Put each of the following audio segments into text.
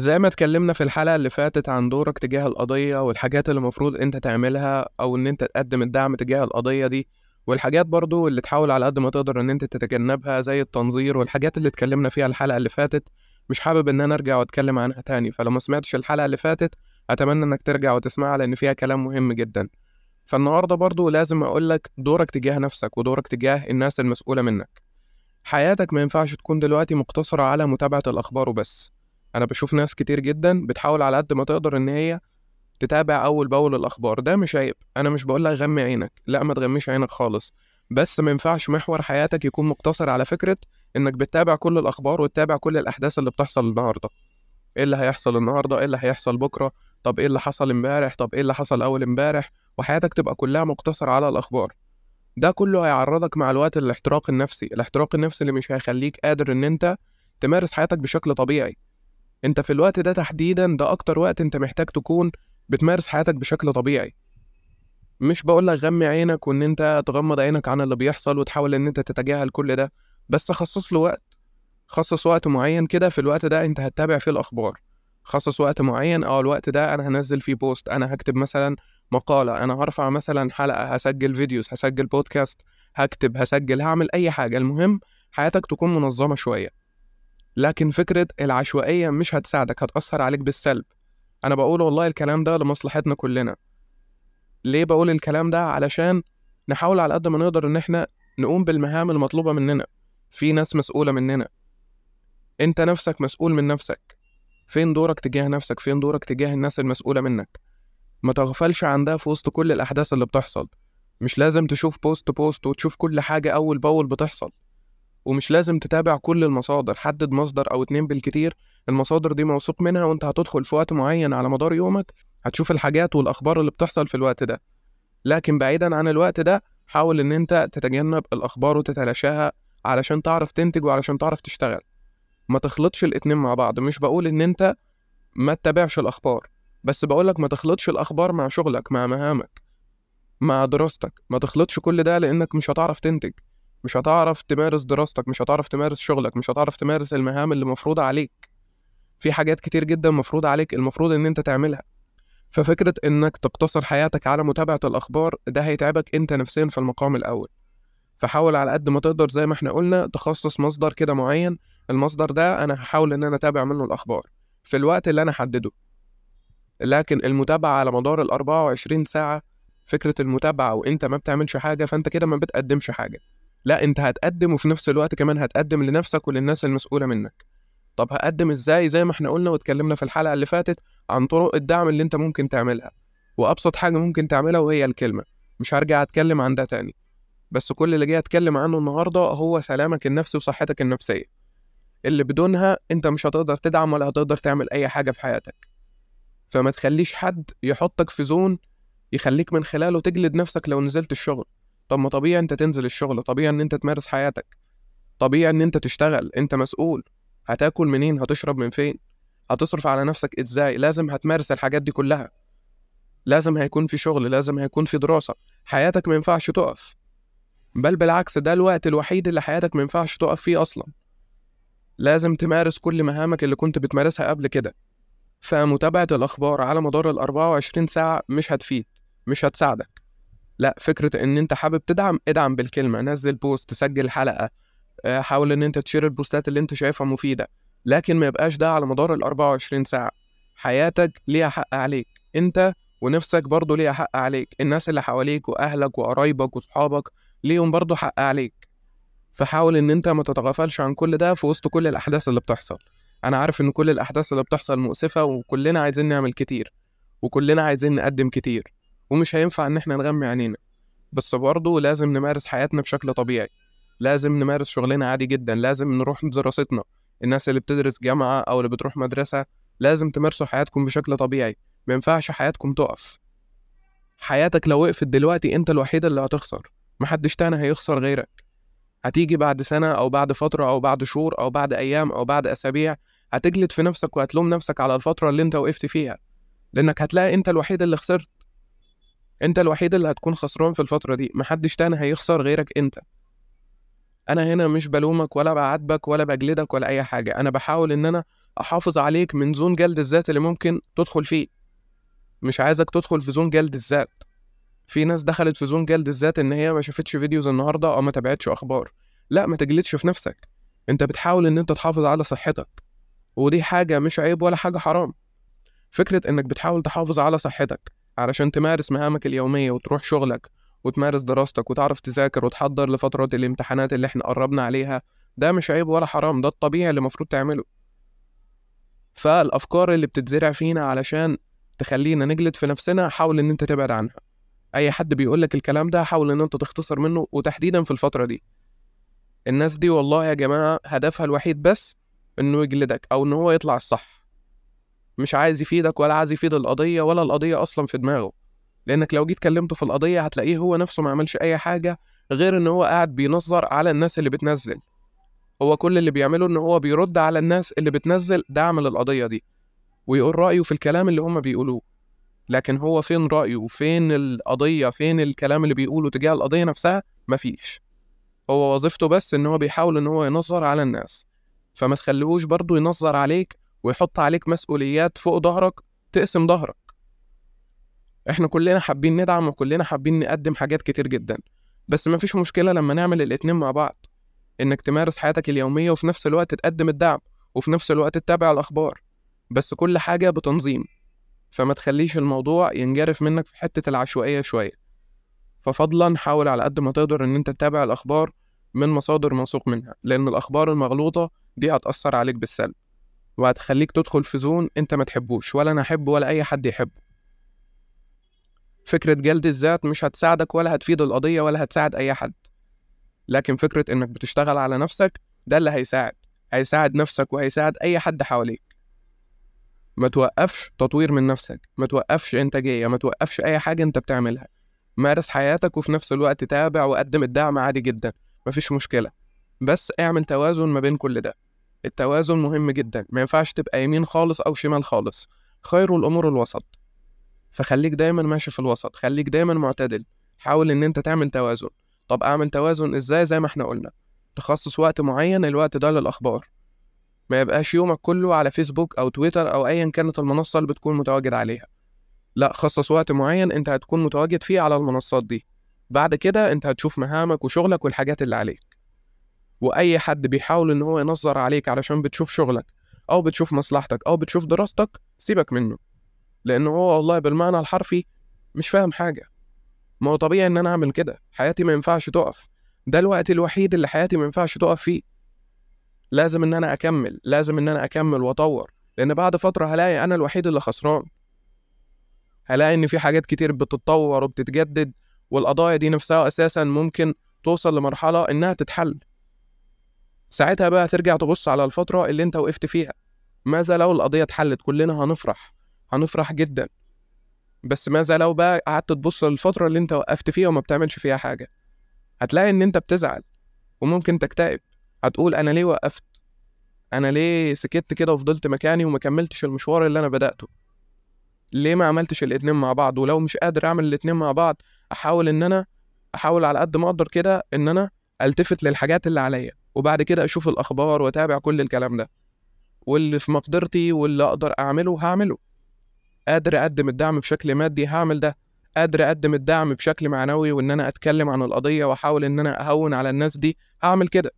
زي ما اتكلمنا في الحلقة اللي فاتت عن دورك تجاه القضية والحاجات اللي المفروض انت تعملها أو ان انت تقدم الدعم تجاه القضية دي والحاجات برضو اللي تحاول على قد ما تقدر ان انت تتجنبها زي التنظير والحاجات اللي اتكلمنا فيها الحلقة اللي فاتت مش حابب ان أنا ارجع واتكلم عنها تاني. فلو ما سمعتش الحلقة اللي فاتت اتمنى انك ترجع وتسمعها لأن فيها كلام مهم جدا. فالنهاردة برضو لازم اقولك دورك تجاه نفسك ودورك تجاه الناس المسؤولة منك. حياتك ما ينفعش تكون دلوقتي مقتصرة على متابعة الأخبار وبس. أنا بشوف ناس كتير جدا بتحاول على قد ما تقدر إن هي تتابع أول بأول الأخبار. ده مش عيب. أنا مش بقولك غمي عينك. لا ما تغميش عينك خالص. بس ما ينفعش محور حياتك يكون مقتصر على فكرة إنك بتتابع كل الأخبار وتتابع كل الأحداث اللي بتحصل النهاردة. إيه اللي هيحصل النهاردة؟ إيه اللي هيحصل بكرة؟ طب إيه اللي حصل إمبارح؟ طب إيه اللي حصل أول إمبارح؟ وحياتك تبقى كلها مقتصرة على الأخبار. ده كله هيعرضك مع الوقت للاحتراق النفسي. الاحتراق النفسي اللي مش هيخليك قادر إن أنت تمارس حياتك بشكل طبيعي. انت في الوقت ده تحديدا ده أكتر وقت انت محتاج تكون بتمارس حياتك بشكل طبيعي. مش بقولك غمي عينك وإن انت تغمض عينك عن اللي بيحصل وتحاول إن انت تتجاهل كل ده بس خصص له وقت. خصص وقت معين كده في الوقت ده انت هتتابع فيه الأخبار. خصص وقت معين آه الوقت ده أنا هنزل فيه بوست أنا هكتب مثلا مقالة أنا هرفع مثلا حلقة هسجل فيديوز هسجل بودكاست هكتب هسجل هعمل أي حاجة. المهم حياتك تكون منظمة شوية. لكن فكرة العشوائية مش هتساعدك هتأثر عليك بالسلب. أنا بقول والله الكلام ده لمصلحتنا كلنا. ليه بقول الكلام ده؟ علشان نحاول على قد ما نقدر إن إحنا نقوم بالمهام المطلوبة مننا. في ناس مسؤولة مننا. أنت نفسك مسؤول من نفسك. فين دورك تجاه نفسك؟ فين دورك تجاه الناس المسؤولة منك؟ ما تغفلش عن ده في وسط كل الأحداث اللي بتحصل. مش لازم تشوف post post وتشوف كل حاجة أول بأول بتحصل. ومش لازم تتابع كل المصادر حدد مصدر أو اتنين بالكتير المصادر دي موثوق منها وأنت هتدخل في وقت معين على مدار يومك هتشوف الحاجات والأخبار اللي بتحصل في الوقت ده. لكن بعيدا عن الوقت ده حاول إن أنت تتجنب الأخبار وتتلاشاها علشان تعرف تنتج وعلشان تعرف تشتغل. ما تخلطش الاتنين مع بعض مش بقول إن أنت ما تتابعش الأخبار بس بقولك ما تخلطش الأخبار مع شغلك مع مهامك مع دراستك. ما تخلطش كل ده لأنك مش هتعرف تنتج. مش هتعرف تمارس دراستك مش هتعرف تمارس شغلك مش هتعرف تمارس المهام اللي مفروضة عليك. في حاجات كتير جدا مفروضة عليك المفروض إن أنت تعملها. ففكرة إنك تقتصر حياتك على متابعة الأخبار ده هيتعبك أنت نفسيا في المقام الأول. فحاول على قد ما تقدر زي ما إحنا قلنا تخصص مصدر كده معين. المصدر ده أنا هحاول إن أنا أتابع منه الأخبار في الوقت اللي أنا حدده. لكن المتابعة على مدار ال 24 ساعة فكرة المتابعة وأنت ما بتعملش حاجة فأنت كده ما بتقدمش حاجة. لا أنت هتقدم وفي نفس الوقت كمان هتقدم لنفسك وللناس المسؤولة منك. طب هقدم إزاي؟ زي ما إحنا قلنا واتكلمنا في الحلقة اللي فاتت عن طرق الدعم اللي أنت ممكن تعملها. وأبسط حاجة ممكن تعملها وهي الكلمة. مش هرجع أتكلم عن ده تاني. بس كل اللي جاي أتكلم عنه النهاردة هو سلامك النفسي وصحتك النفسية. اللي بدونها أنت مش هتقدر تدعم ولا هتقدر تعمل أي حاجة في حياتك. فما تخليش حد يحطك في زون يخليك من خلاله تجلد نفسك لو نزلت الشغل. طب ما طبيعي أنت تنزل الشغل طبيعي إن أنت تمارس حياتك طبيعي إن أنت تشتغل أنت مسؤول. هتاكل منين؟ هتشرب من فين؟ هتصرف على نفسك إزاي؟ لازم هتمارس الحاجات دي كلها. لازم هيكون في شغل لازم هيكون في دراسة. حياتك ما ينفعش تقف. بل بالعكس ده الوقت الوحيد اللي حياتك ما ينفعش تقف فيه أصلا. لازم تمارس كل مهامك اللي كنت بتمارسها قبل كده. فمتابعة الأخبار على مدار ال 24 ساعة مش هتفيد مش هتساعدك. لا فكرة إن أنت حابب تدعم ادعم بالكلمة نزل بوست سجل حلقة آه، حاول إن أنت تشير البوستات اللي أنت شايفها مفيدة لكن ما يبقاش ده على مدار ال 24 ساعة. حياتك ليها حق عليك أنت ونفسك برضه ليها حق عليك الناس اللي حواليك وأهلك وقرايبك وصحابك ليهم برضه حق عليك. فحاول إن أنت ما تتغافلش عن كل ده في وسط كل الأحداث اللي بتحصل. أنا عارف إن كل الأحداث اللي بتحصل مؤسفة وكلنا عايزين نعمل كتير وكلنا عايزين نقدم كتير. ومش هينفع إن إحنا نغمي عينينا. بس برضه لازم نمارس حياتنا بشكل طبيعي. لازم نمارس شغلنا عادي جدا. لازم نروح دراستنا. الناس اللي بتدرس جامعة أو اللي بتروح مدرسة لازم تمارسوا حياتكم بشكل طبيعي. ما ينفعش حياتكم تقف. حياتك لو وقفت دلوقتي أنت الوحيد اللي هتخسر. محدش تاني هيخسر غيرك. هتيجي بعد سنة أو بعد فترة أو بعد شهور أو بعد أيام أو بعد أسابيع هتجلد في نفسك وهتلوم نفسك على الفترة اللي أنت وقفت فيها. لأنك هتلاقي أنت الوحيد اللي خسرت. أنت الوحيد اللي هتكون خسران في الفترة دي محدش تاني هيخسر غيرك أنت. أنا هنا مش بلومك ولا بعاتبك ولا بجلدك ولا أي حاجة أنا بحاول إن أنا أحافظ عليك من zone جلد الذات اللي ممكن تدخل فيه. مش عايزك تدخل في zone جلد الذات. في ناس دخلت في zone جلد الذات إن هي ما شافتش videos النهارده أو ما تابعتش أخبار. لا ما تجلدش في نفسك. أنت بتحاول إن أنت تحافظ على صحتك. ودي حاجة مش عيب ولا حاجة حرام. فكرة إنك بتحاول تحافظ على صحتك علشان تمارس مهامك اليومية وتروح شغلك وتمارس دراستك وتعرف تذاكر وتحضر لفترة الامتحانات اللي إحنا قربنا عليها ده مش عيب ولا حرام ده الطبيعي اللي المفروض تعمله. فالأفكار اللي بتتزرع فينا علشان تخلينا نجلد في نفسنا حاول إن أنت تبعد عنها. أي حد بيقولك الكلام ده حاول إن أنت تختصر منه وتحديدا في الفترة دي. الناس دي والله يا جماعة هدفها الوحيد بس إنه يجلدك أو إن هو يطلع الصح. مش عايز يفيدك ولا عايز يفيد القضية ولا القضية أصلا في دماغه. لأنك لو جيت كلمته في القضية هتلاقيه هو نفسه ما عملش أي حاجة غير إن هو قاعد بينظر على الناس اللي بتنزل. هو كل اللي بيعمله إن هو بيرد على الناس اللي بتنزل دعم للقضية دي ويقول رأيه في الكلام اللي هم بيقولوه. لكن هو فين رأيه؟ فين القضية؟ فين الكلام اللي بيقوله تجاه القضية نفسها؟ مفيش. هو وظيفته بس إن هو بيحاول إن هو ينظر على الناس. فما تخليهوش برضه ينظر عليك ويحط عليك مسؤوليات فوق ظهرك تقسم ظهرك. إحنا كلنا حابين ندعم وكلنا حابين نقدم حاجات كتير جدا بس مفيش مشكلة لما نعمل الاتنين مع بعض إنك تمارس حياتك اليومية وفي نفس الوقت تقدم الدعم وفي نفس الوقت تتابع الأخبار. بس كل حاجة بتنظيم فما تخليش الموضوع ينجرف منك في حتة العشوائية شوية. ففضلا حاول على قد ما تقدر إن أنت تتابع الأخبار من مصادر موثوق منها لأن الأخبار المغلوطة دي هتأثر عليك بالسلب. وهتخليك تدخل في زون انت ما تحبوش ولا أنا احبه ولا اي حد يحبه. فكرة جلد الذات مش هتساعدك ولا هتفيد القضية ولا هتساعد أي حد. لكن فكرة إنك بتشتغل على نفسك ده اللي هيساعد. هيساعد نفسك وهيساعد أي حد حواليك. ما توقفش تطوير من نفسك ما توقفش إنتاجية ما توقفش أي حاجة أنت بتعملها. مارس حياتك وفي نفس الوقت تابع وقدم الدعم عادي جدا مفيش مشكلة. بس اعمل توازن ما بين كل ده. التوازن مهم جدا. ما ينفعش تبقى يمين خالص أو شمال خالص. خير الأمور الوسط. فخليك دايما ماشي في الوسط. خليك دايما معتدل. حاول إن أنت تعمل توازن. طب أعمل توازن إزاي؟ زي ما إحنا قلنا. تخصص وقت معين الوقت ده للأخبار. ما يبقاش يومك كله على فيسبوك أو تويتر أو ايا كانت المنصة اللي بتكون متواجد عليها. لا خصص وقت معين أنت هتكون متواجد فيه على المنصات دي. بعد كده أنت هتشوف مهامك وشغلك والحاجات اللي عليك وأي حد بيحاول إن هو ينظر عليك علشان بتشوف شغلك أو بتشوف مصلحتك أو بتشوف دراستك سيبك منه. لأنه هو والله بالمعنى الحرفي مش فاهم حاجة. ما هو طبيعي إن أنا أعمل كده. حياتي ما ينفعش تقف. ده الوقت الوحيد اللي حياتي ما ينفعش تقف فيه. لازم إن أنا أكمل لازم إن أنا أكمل وأطور. لأن بعد فترة هلاقي أنا الوحيد اللي خسران. هلاقي إن في حاجات كتير بتتطور وبتتجدد والقضايا دي نفسها أساسا ممكن توصل لمرحلة إنها تتحل. ساعتها بقى ترجع تبص على الفترة اللي انت وقفت فيها. ماذا لو القضية اتحلت؟ كلنا هنفرح. هنفرح جدا. بس ماذا لو بقى قعدت تبص للفترة اللي انت وقفت فيها وما بتعملش فيها حاجة؟ هتلاقي ان انت بتزعل وممكن تكتئب. هتقول أنا ليه وقفت؟ أنا ليه سكت كده وفضلت مكاني وما كملتش المشوار اللي أنا بدأته؟ ليه ما عملتش الاتنين مع بعض؟ ولو مش قادر أعمل الاتنين مع بعض أحاول إن أنا أحاول على قد ما أقدر كده إن أنا ألتفت للحاجات اللي عليا. وبعد كده أشوف الأخبار وأتابع كل الكلام ده. واللي في مقدرتي واللي أقدر أعمله هعمله. قادر أقدم الدعم بشكل مادي هعمل ده. قادر أقدم الدعم بشكل معنوي وإن أنا أتكلم عن القضية وأحاول إن أنا أهون على الناس دي هعمل كده.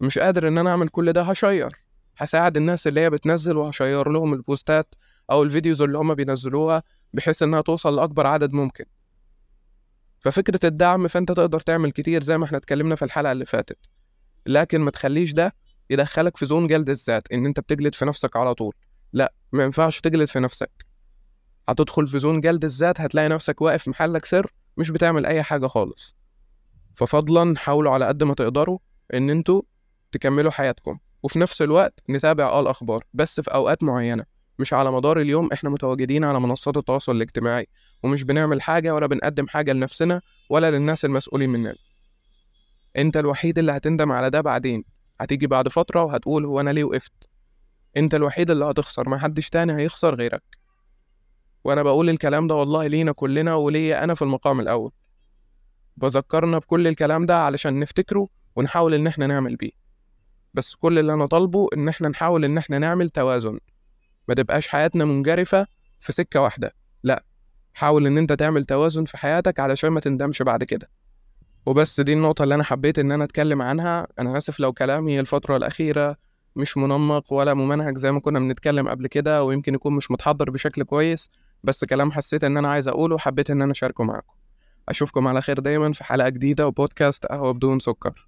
مش قادر إن أنا أعمل كل ده ه share. هساعد الناس اللي هي بتنزل وه share لهم البوستات أو ال videos اللي هم بينزلوها بحيث إنها توصل لأكبر عدد ممكن. ففكرة الدعم فأنت تقدر تعمل كتير زي ما إحنا اتكلمنا في الحلقة اللي فاتت. لكن ما تخليش ده يدخلك في zone جلد الذات إن أنت بتجلد في نفسك على طول. لا ما ينفعش تجلد في نفسك. هتدخل في zone جلد الذات هتلاقي نفسك واقف محلك سر مش بتعمل أي حاجة خالص. ففضلا حاولوا على قد ما تقدروا إن أنتوا تكملوا حياتكم. وفي نفس الوقت نتابع آه الأخبار بس في أوقات معينة. مش على مدار اليوم إحنا متواجدين على منصات التواصل الاجتماعي ومش بنعمل حاجة ولا بنقدم حاجة لنفسنا ولا للناس المسؤولين مننا. أنت الوحيد اللي هتندم على ده بعدين. هتيجي بعد فترة وهتقول هو أنا ليه وقفت. أنت الوحيد اللي هتخسر ما حدش تاني هيخسر غيرك. وأنا بقول الكلام ده والله لينا كلنا وليا أنا في المقام الأول. بذكرنا بكل الكلام ده علشان نفتكره ونحاول إن إحنا نعمل بيه. بس كل اللي أنا طالبه إن إحنا نحاول إن إحنا نعمل توازن. ما تبقاش حياتنا منجرفة في سكة واحدة. لا حاول إن أنت تعمل توازن في حياتك علشان ما تندمش بعد كده. وبس دي النقطة اللي أنا حبيت إن أنا أتكلم عنها. أنا آسف لو كلامي الفترة الأخيرة مش منمق ولا ممنهج زي ما كنا بنتكلم قبل كده ويمكن يكون مش متحضر بشكل كويس بس كلام حسيت إن أنا عايز أقوله وحبيت إن أنا أشاركه معاكم. أشوفكم على خير دايما في حلقة جديدة وبودكاست قهوة بدون سكر.